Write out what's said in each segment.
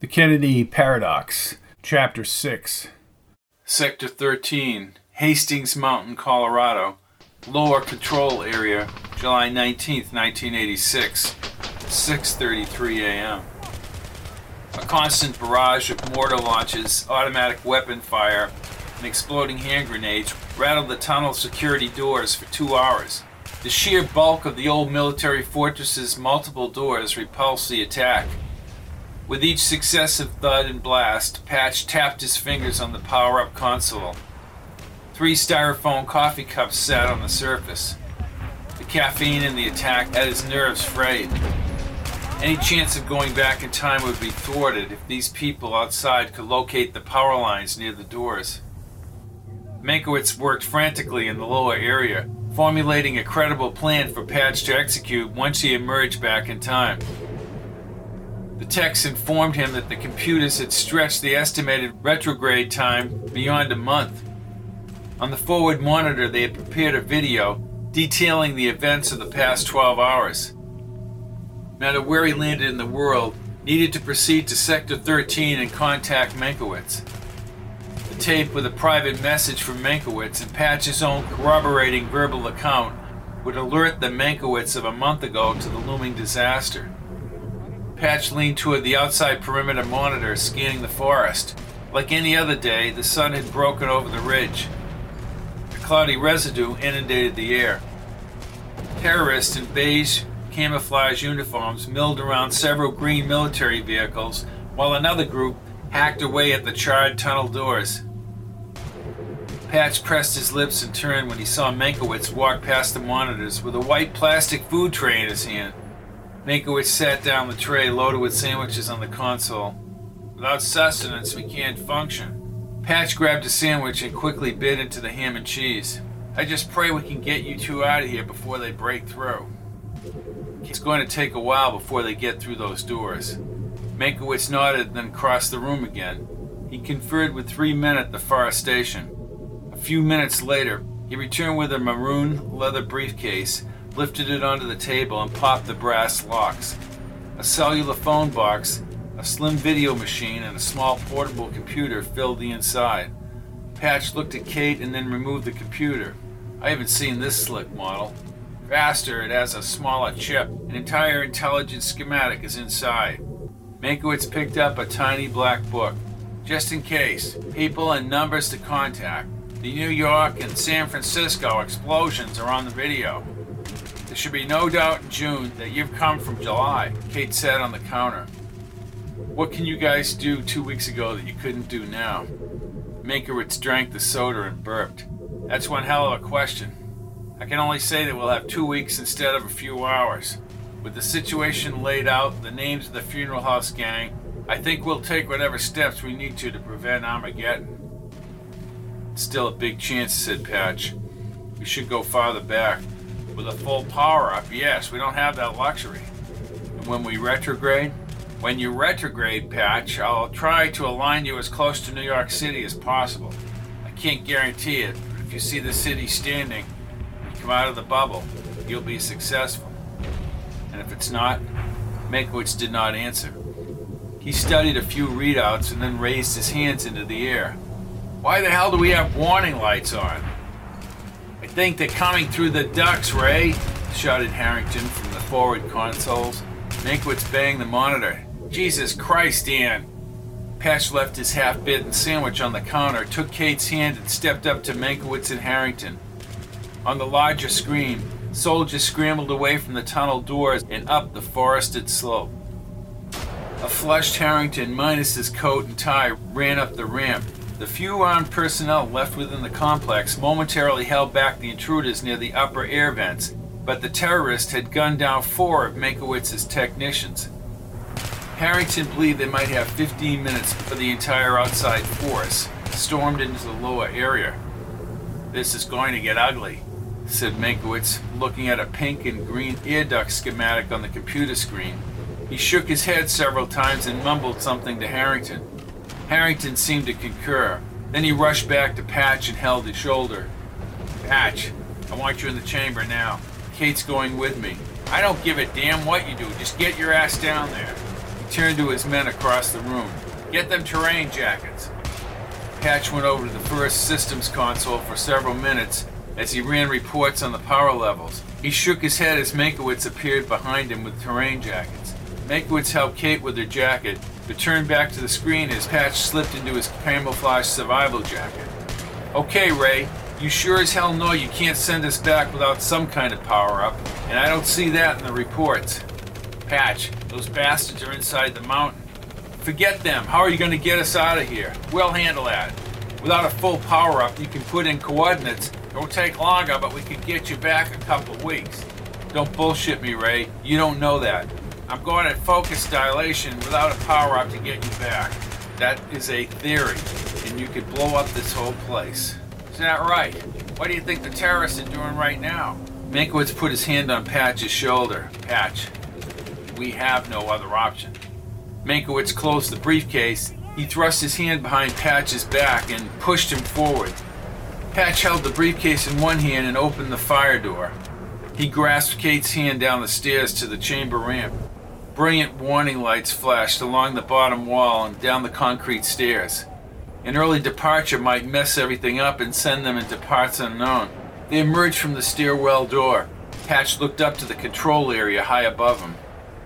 The Kennedy Paradox, Chapter 6. Sector 13, Hastings Mountain, Colorado. Lower Control Area, July 19, 1986, 6:33 a.m. A constant barrage of mortar launches, automatic weapon fire, and exploding hand grenades rattled the tunnel security doors for 2 hours. The sheer bulk of the old military fortress's multiple doors repulsed the attack. With each successive thud and blast, Patch tapped his fingers on the power up console. Three styrofoam coffee cups sat on the surface. The caffeine in the attack had his nerves frayed. Any chance of going back in time would be thwarted if these people outside could locate the power lines near the doors. Mankiewicz worked frantically in the lower area, formulating a credible plan for Patch to execute once he emerged back in time. The techs informed him that the computers had stretched the estimated retrograde time beyond a month. On the forward monitor, they had prepared a video detailing the events of the past 12 hours. No matter where he landed in the world, needed to proceed to Sector 13 and contact Mankiewicz. The tape with a private message from Mankiewicz and Patch's own corroborating verbal account would alert the Mankiewicz of a month ago to the looming disaster. Patch leaned toward the outside perimeter monitor, scanning the forest. Like any other day, the sun had broken over the ridge. A cloudy residue inundated the air. Terrorists in beige camouflage uniforms milled around several green military vehicles, while another group hacked away at the charred tunnel doors. Patch pressed his lips and turned when he saw Mankiewicz walk past the monitors with a white plastic food tray in his hand. Mankiewicz sat down the tray loaded with sandwiches on the console. Without sustenance, we can't function. Patch grabbed a sandwich and quickly bit into the ham and cheese. I just pray we can get you two out of here before they break through. It's going to take a while before they get through those doors. Mankiewicz nodded, then crossed the room again. He conferred with three men at the far station. A few minutes later, he returned with a maroon leather briefcase lifted it onto the table, and popped the brass locks. A cellular phone box, a slim video machine, and a small portable computer filled the inside. Patch looked at Kate and then removed the computer. I haven't seen this slick model. Faster, it has a smaller chip. An entire intelligence schematic is inside. Mankiewicz picked up a tiny black book. Just in case, people and numbers to contact. The New York and San Francisco explosions are on the video. Should be no doubt in June that you've come from July, Kate said on the counter. What can you guys do two weeks ago that you couldn't do now? Mankiewicz drank the soda and burped. That's one hell of a question. I can only say that we'll have two weeks instead of a few hours. With the situation laid out, the names of the funeral house gang, I think we'll take whatever steps we need to to prevent Armageddon. Still a big chance, said Patch. We should go farther back. With a full power up, yes, we don't have that luxury. And when we retrograde? When you retrograde, Patch, I'll try to align you as close to New York City as possible. I can't guarantee it, but if you see the city standing, come out of the bubble, you'll be successful. And if it's not, Mankiewicz did not answer. He studied a few readouts and then raised his hands into the air. Why the hell do we have warning lights on? Think they're coming through the ducts, Ray, shouted Harrington from the forward consoles. Mankiewicz banged the monitor. Jesus Christ, Dan! Patch left his half-bitten sandwich on the counter, took Kate's hand, and stepped up to Mankiewicz and Harrington. On the larger screen, soldiers scrambled away from the tunnel doors and up the forested slope. A flushed Harrington, minus his coat and tie, ran up the ramp. The few armed personnel left within the complex momentarily held back the intruders near the upper air vents, but the terrorists had gunned down four of Mankiewicz's technicians. Harrington believed they might have 15 minutes before the entire outside force stormed into the lower area. This is going to get ugly, said Mankiewicz, looking at a pink and green air duct schematic on the computer screen. He shook his head several times and mumbled something to Harrington. Harrington seemed to concur. Then he rushed back to Patch and held his shoulder. Patch, I want you in the chamber now. Kate's going with me. I don't give a damn what you do. Just get your ass down there. He turned to his men across the room. Get them terrain jackets. Patch went over to the first systems console for several minutes as he ran reports on the power levels. He shook his head as Mankiewicz appeared behind him with terrain jackets. Mankiewicz helped Kate with her jacket, turned back to the screen as Patch slipped into his camouflage survival jacket. Okay, Ray, you sure as hell know you can't send us back without some kind of power up, and I don't see that in the reports. Patch, those bastards are inside the mountain. Forget them. How are you going to get us out of here? We'll handle that. Without a full power up, you can put in coordinates. It won't take longer, but we can get you back a couple weeks. Don't bullshit me, Ray. You don't know that. I'm going at focus dilation without a power up to get you back. That is a theory, and you could blow up this whole place. Isn't that right? What do you think the terrorists are doing right now? Mankiewicz put his hand on Patch's shoulder. Patch, we have no other option. Mankiewicz closed the briefcase. He thrust his hand behind Patch's back and pushed him forward. Patch held the briefcase in one hand and opened the fire door. He grasped Kate's hand down the stairs to the chamber ramp. Brilliant warning lights flashed along the bottom wall and down the concrete stairs. An early departure might mess everything up and send them into parts unknown. They emerged from the stairwell door. Patch looked up to the control area high above him.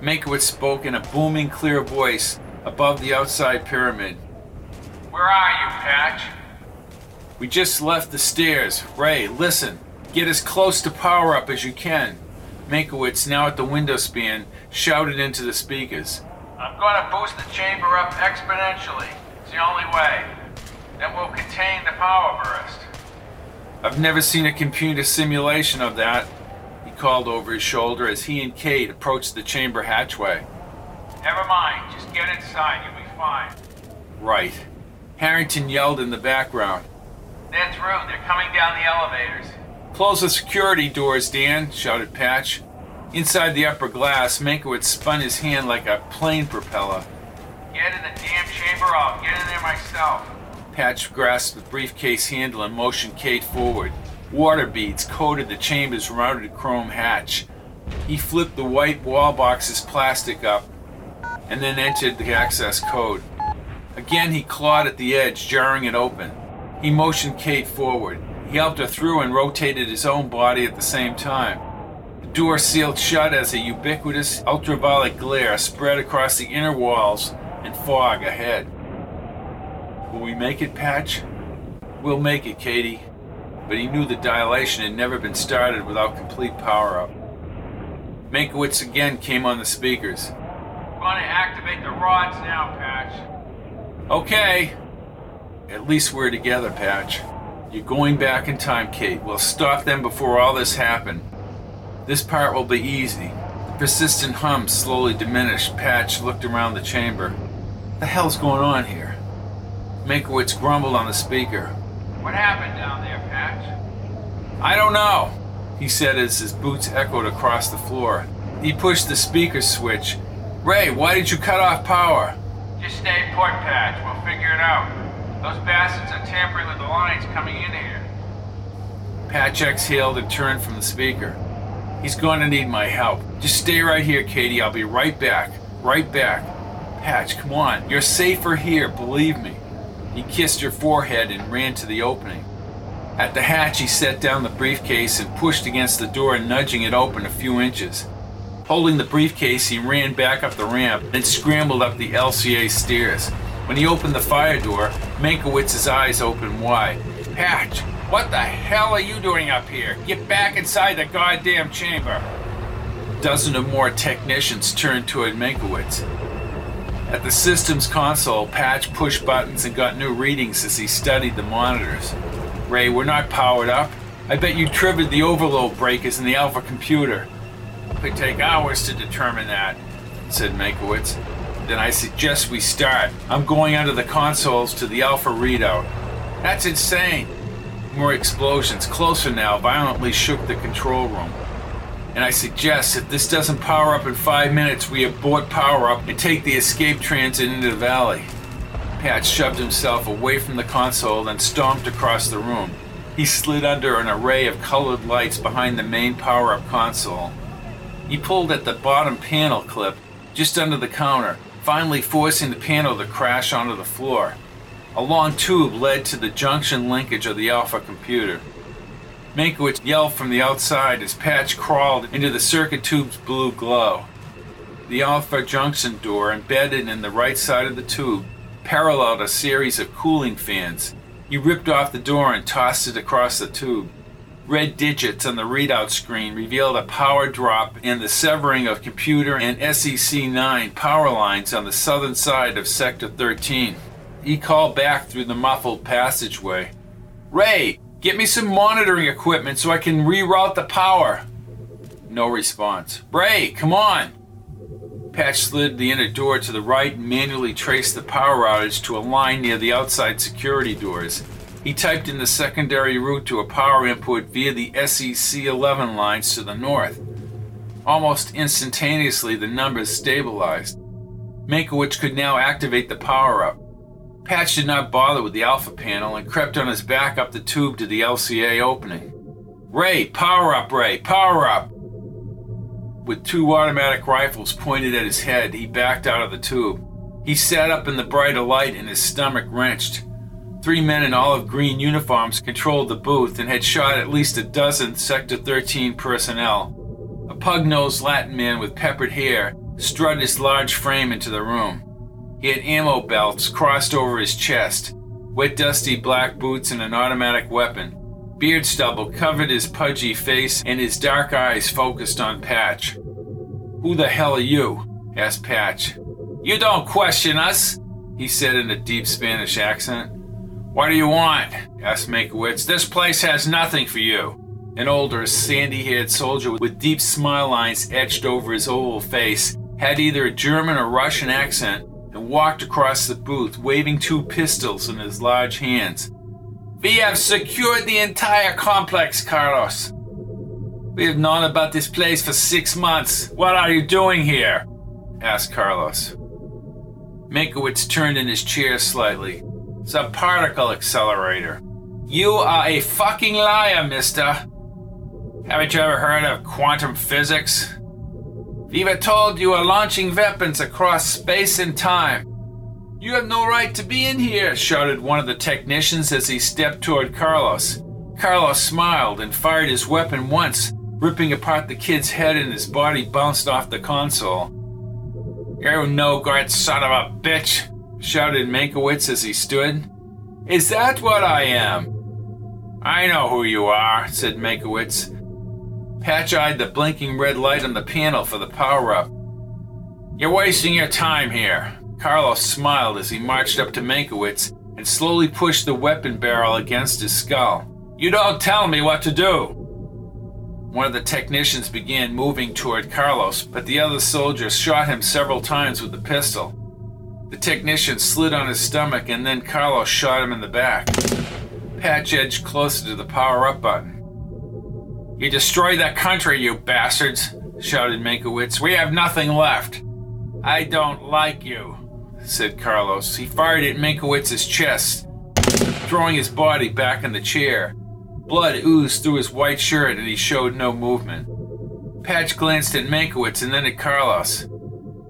Mankiewicz spoke in a booming, clear voice above the outside pyramid. Where are you, Patch? We just left the stairs. Ray, listen. Get as close to power up as you can. Mankiewicz, now at the window span, shouted into the speakers. I'm going to boost the chamber up exponentially. It's the only way. Then we'll contain the power burst. I've never seen a computer simulation of that, he called over his shoulder as he and Kate approached the chamber hatchway. Never mind, just get inside, you'll be fine. Right. Harrington yelled in the background. They're through, they're coming down the elevators. Close the security doors, Dan, shouted Patch. Inside the upper glass, Mankiewicz spun his hand like a plane propeller. Get in the damn chamber, I'll get in there myself. Patch grasped the briefcase handle and motioned Kate forward. Water beads coated the chamber's rounded chrome hatch. He flipped the white wall box's plastic up and then entered the access code. Again, he clawed at the edge, jarring it open. He motioned Kate forward. He helped her through and rotated his own body at the same time. The door sealed shut as a ubiquitous ultraviolet glare spread across the inner walls and fog ahead. Will we make it, Patch? We'll make it, Katie but he knew the dilation had never been started without complete power up. Mankiewicz again came on the speakers. Going to activate the rods now, Patch. Okay. At least we're together, Patch. You're going back in time, Kate. We'll stop them before all this happened. This part will be easy. The persistent hum slowly diminished. Patch looked around the chamber. The hell's going on here? Mankiewicz grumbled on the speaker. What happened down there, Patch? I don't know, he said as his boots echoed across the floor. He pushed the speaker switch. Ray, why did you cut off power? Just stay put, Patch. We'll figure it out. Those bastards are tampering with the lines coming in here. Patch exhaled and turned from the speaker. He's going to need my help. Just stay right here, Katie. I'll be right back. Right back. Patch, come on. You're safer here, believe me. He kissed her forehead and ran to the opening. At the hatch, he set down the briefcase and pushed against the door, nudging it open a few inches. Holding the briefcase, he ran back up the ramp, and scrambled up the LCA stairs. When he opened the fire door, Mankiewicz's eyes opened wide. Patch, what the hell are you doing up here? Get back inside the goddamn chamber. A dozen or more technicians turned toward Mankiewicz. At the system's console, Patch pushed buttons and got new readings as he studied the monitors. Ray, we're not powered up. I bet you triggered the overload breakers in the Alpha computer. It could take hours to determine that, said Mankiewicz. Then I suggest we start. I'm going under the consoles to the Alpha readout. That's insane. More explosions, closer now, violently shook the control room and I suggest if this doesn't power up in five minutes, we abort power up and take the escape transit into the valley. Patch shoved himself away from the console, then stomped across the room. He slid under an array of colored lights behind the main power up console. He pulled at the bottom panel clip, just under the counter, finally forcing the panel to crash onto the floor. A long tube led to the junction linkage of the Alpha computer. Mankiewicz yelled from the outside as Patch crawled into the circuit tube's blue glow. The Alpha junction door, embedded in the right side of the tube, paralleled a series of cooling fans. He ripped off the door and tossed it across the tube. Red digits on the readout screen revealed a power drop and the severing of computer and SEC 9 power lines on the southern side of Sector 13. He called back through the muffled passageway. Ray, get me some monitoring equipment so I can reroute the power. No response. Ray, come on. Patch slid the inner door to the right and manually traced the power outage to a line near the outside security doors. He typed in the secondary route to a power input via the SEC 11 lines to the north. Almost instantaneously, the numbers stabilized. Mankiewicz could now activate the power up. Patch did not bother with the alpha panel and crept on his back up the tube to the LCA opening. Ray, power up, Ray, power up! With two automatic rifles pointed at his head, he backed out of the tube. He sat up in the brighter light and his stomach wrenched. Three men in olive green uniforms controlled the booth and had shot at least a dozen Sector 13 personnel. A pug nosed Latin man with peppered hair strutted his large frame into the room. He had ammo belts crossed over his chest, wet, dusty black boots, and an automatic weapon. Beard stubble covered his pudgy face, and his dark eyes focused on Patch. Who the hell are you? asked Patch. You don't question us, he said in a deep Spanish accent. What do you want? asked Mankiewicz. This place has nothing for you. An older, sandy haired soldier with deep smile lines etched over his oval face had either a German or Russian accent and walked across the booth, waving two pistols in his large hands. We have secured the entire complex, Carlos. We have known about this place for six months. What are you doing here? asked Carlos. Mankiewicz turned in his chair slightly. It's a particle accelerator. You are a fucking liar, mister. Haven't you ever heard of quantum physics? Viva told you are launching weapons across space and time. You have no right to be in here, shouted one of the technicians as he stepped toward Carlos. Carlos smiled and fired his weapon once, ripping apart the kid's head and his body bounced off the console. You no good son of a bitch, shouted Mankiewicz as he stood. Is that what I am? I know who you are, said Mankiewicz. Patch eyed the blinking red light on the panel for the power up. You're wasting your time here. Carlos smiled as he marched up to Mankiewicz and slowly pushed the weapon barrel against his skull. You don't tell me what to do! One of the technicians began moving toward Carlos, but the other soldier shot him several times with the pistol. The technician slid on his stomach and then Carlos shot him in the back. Patch edged closer to the power up button. You destroyed that country, you bastards, shouted Mankiewicz. We have nothing left. I don't like you, said Carlos. He fired at Mankiewicz's chest, throwing his body back in the chair. Blood oozed through his white shirt and he showed no movement. Patch glanced at Mankiewicz and then at Carlos.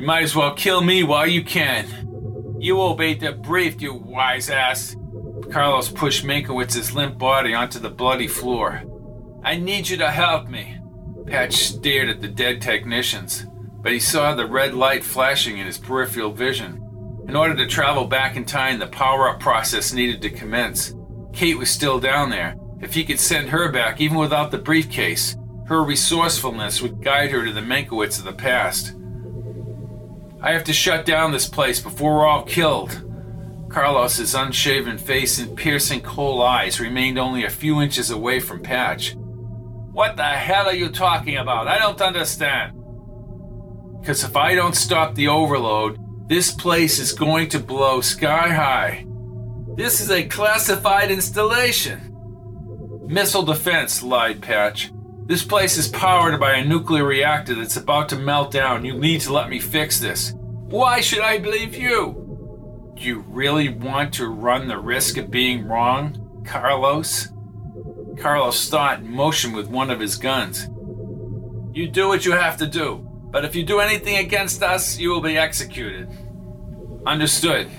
You might as well kill me while you can. You obeyed the brief, you wise ass. Carlos pushed Mankiewicz's limp body onto the bloody floor. I need you to help me. Patch stared at the dead technicians, but he saw the red light flashing in his peripheral vision. In order to travel back in time, the power up process needed to commence. Kate was still down there. If he could send her back, even without the briefcase, her resourcefulness would guide her to the Mankiewicz of the past. I have to shut down this place before we're all killed. Carlos's unshaven face and piercing coal eyes remained only a few inches away from Patch. What the hell are you talking about? I don't understand. Because if I don't stop the overload, this place is going to blow sky high. This is a classified installation. Missile defense, lied Patch. This place is powered by a nuclear reactor that's about to melt down. You need to let me fix this. Why should I believe you? Do you really want to run the risk of being wrong, Carlos? Carlos stopped and motioned with one of his guns. You do what you have to do, but if you do anything against us, you will be executed. Understood.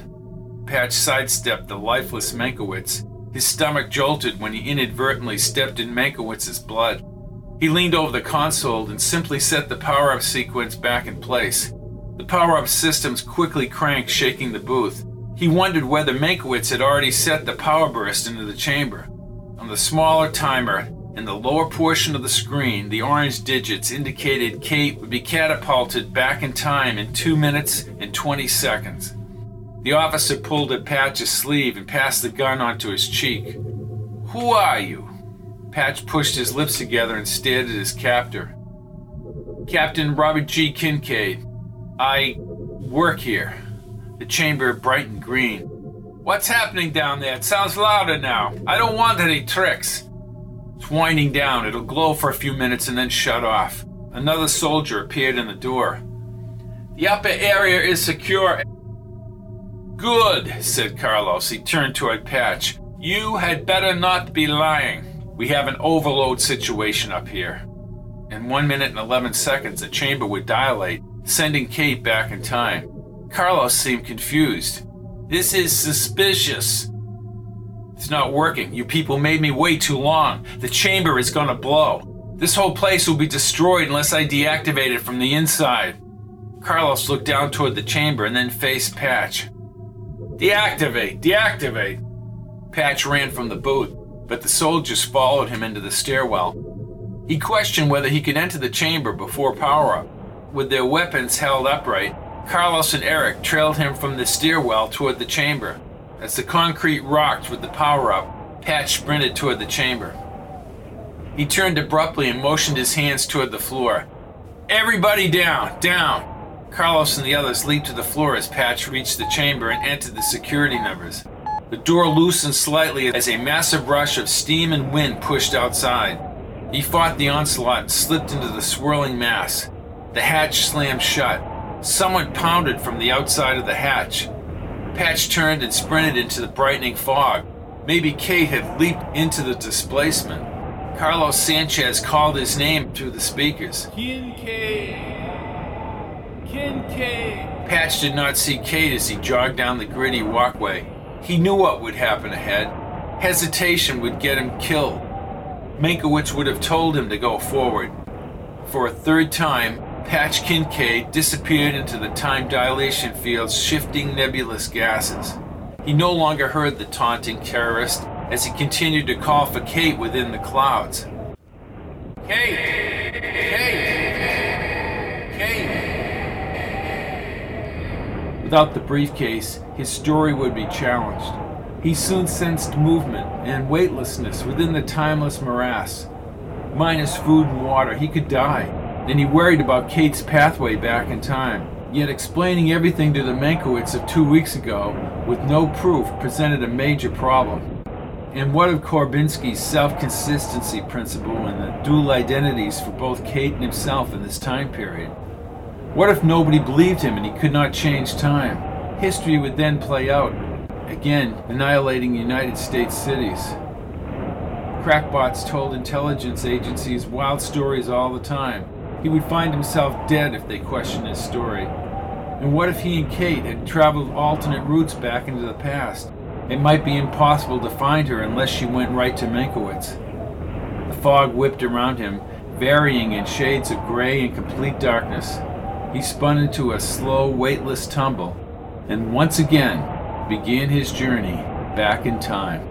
Patch sidestepped the lifeless Mankiewicz. His stomach jolted when he inadvertently stepped in Mankiewicz's blood. He leaned over the console and simply set the power up sequence back in place. The power up systems quickly cranked, shaking the booth. He wondered whether Mankiewicz had already set the power burst into the chamber. On the smaller timer, in the lower portion of the screen, the orange digits indicated Kate would be catapulted back in time in 2 minutes and 20 seconds. The officer pulled at Patch's sleeve and passed the gun onto his cheek. Who are you? Patch pushed his lips together and stared at his captor. Captain Robert G. Kincaid. I work here. The chamber bright and green. What's happening down there? It sounds louder now. I don't want any tricks. It's winding down. It'll glow for a few minutes and then shut off. Another soldier appeared in the door. The upper area is secure. Good, said Carlos. He turned toward Patch. You had better not be lying. We have an overload situation up here. In one minute and 11 seconds, the chamber would dilate, sending Kate back in time. Carlos seemed confused. This is suspicious. It's not working. You people made me wait too long. The chamber is gonna blow. This whole place will be destroyed unless I deactivate it from the inside. Carlos looked down toward the chamber and then faced Patch. Deactivate! Deactivate! Patch ran from the booth, but the soldiers followed him into the stairwell. He questioned whether he could enter the chamber before power up. With their weapons held upright, Carlos and Eric trailed him from the stairwell toward the chamber. As the concrete rocked with the power up, Patch sprinted toward the chamber. He turned abruptly and motioned his hands toward the floor. Everybody down, down! Carlos and the others leaped to the floor as Patch reached the chamber and entered the security numbers. The door loosened slightly as a massive rush of steam and wind pushed outside. He fought the onslaught and slipped into the swirling mass. The hatch slammed shut. Someone pounded from the outside of the hatch. Patch turned and sprinted into the brightening fog. Maybe Kate had leaped into the displacement. Carlos Sanchez called his name through the speakers. Kincaid! Kincaid! Patch did not see Kate as he jogged down the gritty walkway. He knew what would happen ahead. Hesitation would get him killed. Mankiewicz would have told him to go forward. For a third time, Patch Kincaid disappeared into the time dilation field's shifting nebulous gases. He no longer heard the taunting terrorist as he continued to call for Kate within the clouds. Kate! Kate! Without the briefcase, his story would be challenged. He soon sensed movement and weightlessness within the timeless morass. Minus food and water, he could die and he worried about Kate's pathway back in time. Yet explaining everything to the Mankiewicz of two weeks ago with no proof presented a major problem. And what of Korbinski's self consistency principle and the dual identities for both Kate and himself in this time period? What if nobody believed him and he could not change time? History would then play out, again annihilating United States cities. Crackbots told intelligence agencies wild stories all the time he would find himself dead if they questioned his story. And what if he and Kate had traveled alternate routes back into the past? It might be impossible to find her unless she went right to Mankiewicz. The fog whipped around him, varying in shades of gray and complete darkness. He spun into a slow, weightless tumble, and once again began his journey back in time.